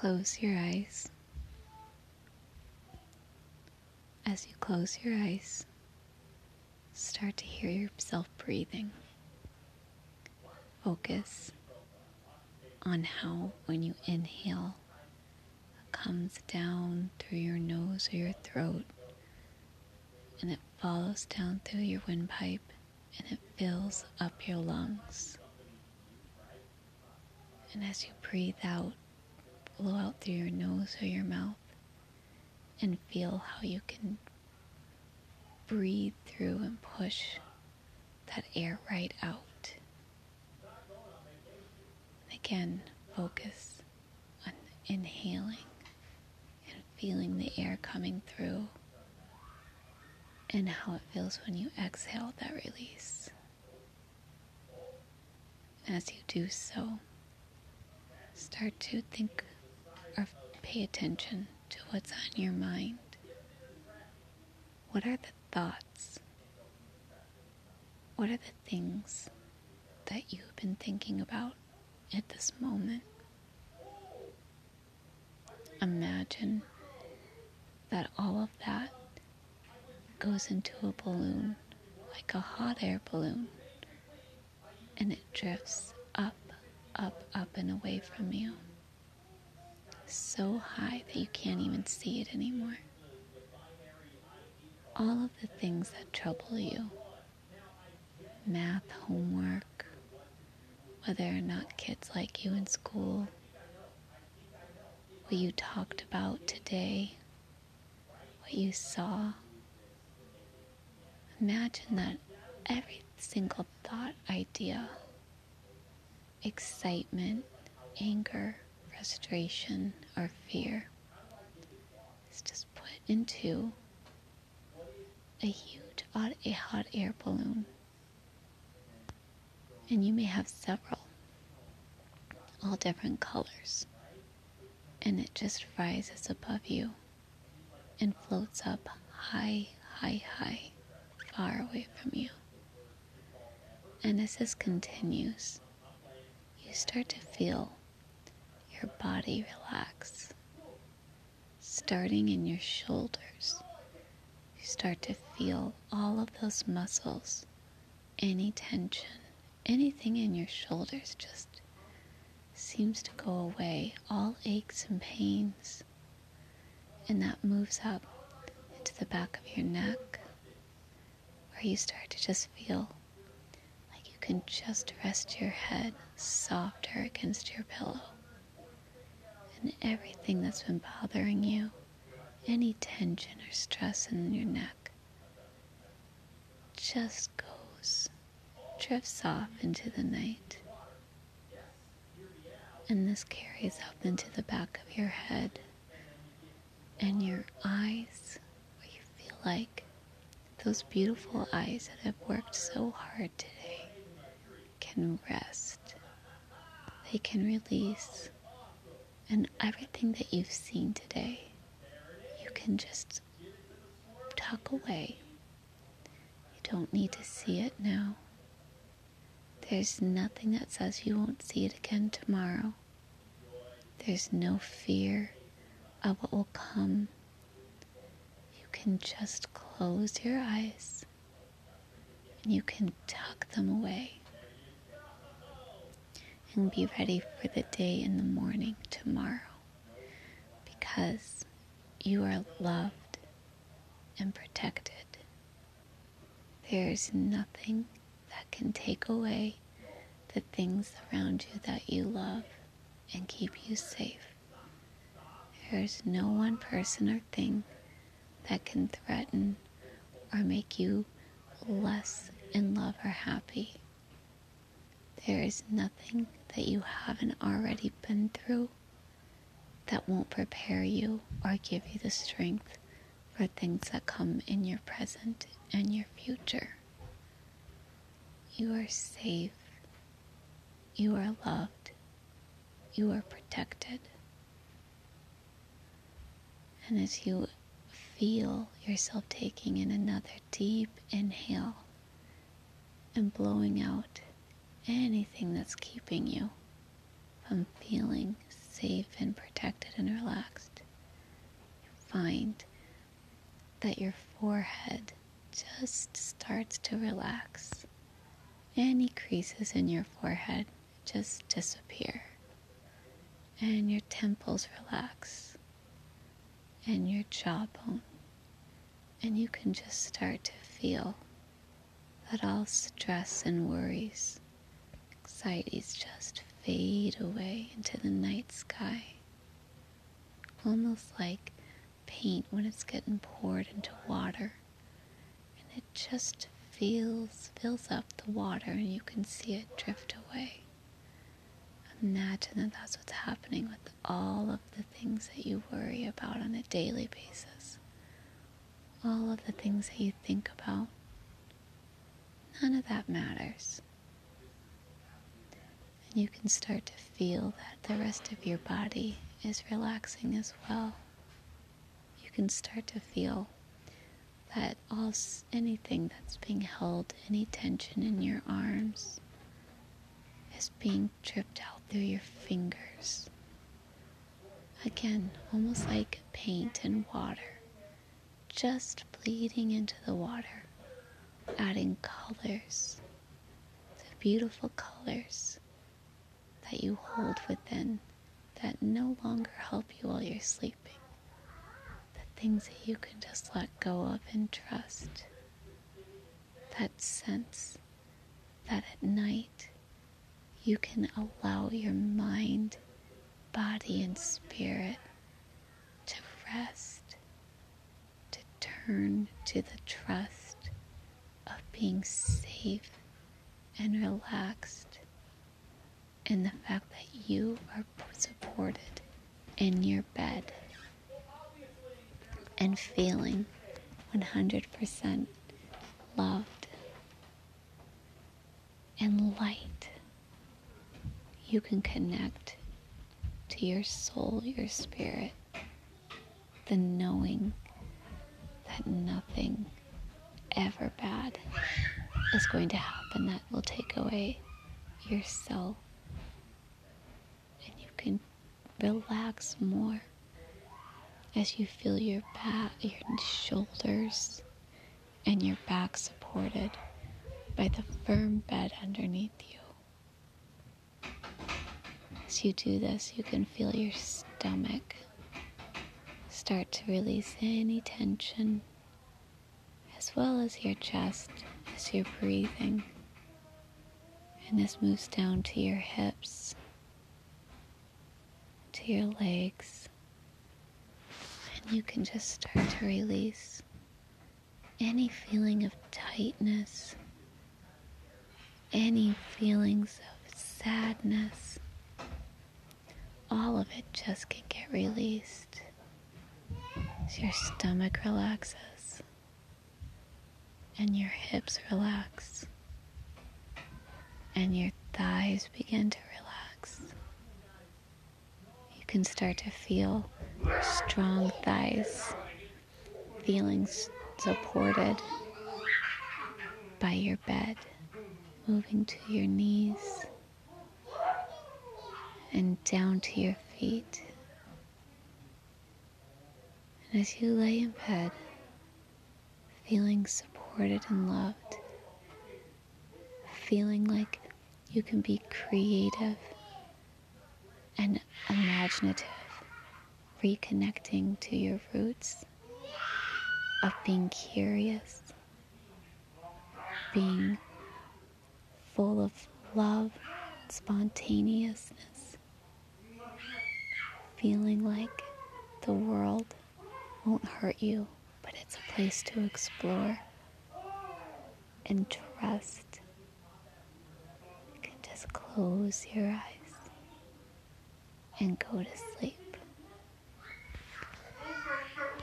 close your eyes. As you close your eyes, start to hear yourself breathing. Focus on how, when you inhale, it comes down through your nose or your throat and it follows down through your windpipe and it fills up your lungs. And as you breathe out, blow out through your nose or your mouth and feel how you can breathe through and push that air right out. Again, focus on inhaling and feeling the air coming through and how it feels when you exhale that release. As you do so, start to think or pay attention to what's on your mind. What are the thoughts? What are the things that you've been thinking about at this moment? Imagine that all of that goes into a balloon, like a hot air balloon, and it drifts up, up, up, and away from you. So high that you can't even see it anymore. All of the things that trouble you math, homework, whether or not kids like you in school, what you talked about today, what you saw Imagine that every single thought, idea, excitement, anger, frustration, or fear is just put into a huge a hot air balloon. And you may have several, all different colors. And it just rises above you and floats up high, high, high far away from you. And as this continues, you start to feel your body relax. Starting in your shoulders, you start to feel all of those muscles, any tension, anything in your shoulders just seems to go away, all aches and pains. And that moves up into the back of your neck, where you start to just feel like you can just rest your head softer against your pillow. And everything that's been bothering you, any tension or stress in your neck, just goes, drifts off into the night. And this carries up into the back of your head and your eyes, where you feel like those beautiful eyes that have worked so hard today can rest. They can release. And everything that you've seen today, you can just tuck away. You don't need to see it now. There's nothing that says you won't see it again tomorrow. There's no fear of what will come You can just close your eyes and you can tuck them away and be ready for the day in the morning tomorrow because you are loved and protected. There's nothing that can take away the things around you that you love and keep you safe. There's no one person or thing that can threaten or make you less in love or happy. There is nothing that you haven't already been through that won't prepare you or give you the strength for things that come in your present and your future. You are safe. You are loved. You are protected. And as you feel yourself taking in another deep inhale and blowing out anything that's keeping you from feeling safe and protected and relaxed. You find that your forehead just starts to relax. Any creases in your forehead just disappear. And your temples relax. And your jawbone. And you can just start to feel that all stress and worries, anxieties just fade away into the night sky. Almost like paint when it's getting poured into water. And it just feels fills up the water and you can see it drift away. Imagine that that's what's happening with all of the things that you worry about on a daily basis. All of the things that you think about. None of that matters. And you can start to feel that the rest of your body is relaxing as well. You can start to feel that all anything that's being held, any tension in your arms, is being dripped out through your fingers. Again, almost like paint and water, just bleeding into the water, adding colors, the beautiful colors that you hold within that no longer help you while you're sleeping The things that you can just let go of and trust. That sense that at night you can allow your mind, body, and spirit to rest, to turn to the trust of being safe and relaxed, and the fact that you are supported in your bed and feeling 100% loved and light, you can connect to your soul, your spirit, the knowing that nothing ever bad is going to happen that will take away yourself. Relax more as you feel your back, your shoulders, and your back supported by the firm bed underneath you. As you do this, you can feel your stomach start to release any tension, as well as your chest as you're breathing. And this moves down to your hips, to your legs And you can just start to release any feeling of tightness, any feelings of sadness. All of it just can get released as your stomach relaxes and your hips relax and your thighs begin to relax. Can start to feel strong thighs, feeling supported by your bed, moving to your knees and down to your feet. And as you lay in bed, feeling supported and loved, feeling like you can be creative and imaginative reconnecting to your roots of being curious, being full of love, spontaneousness, feeling like the world won't hurt you, but it's a place to explore and trust. Can just close your eyes and go to sleep.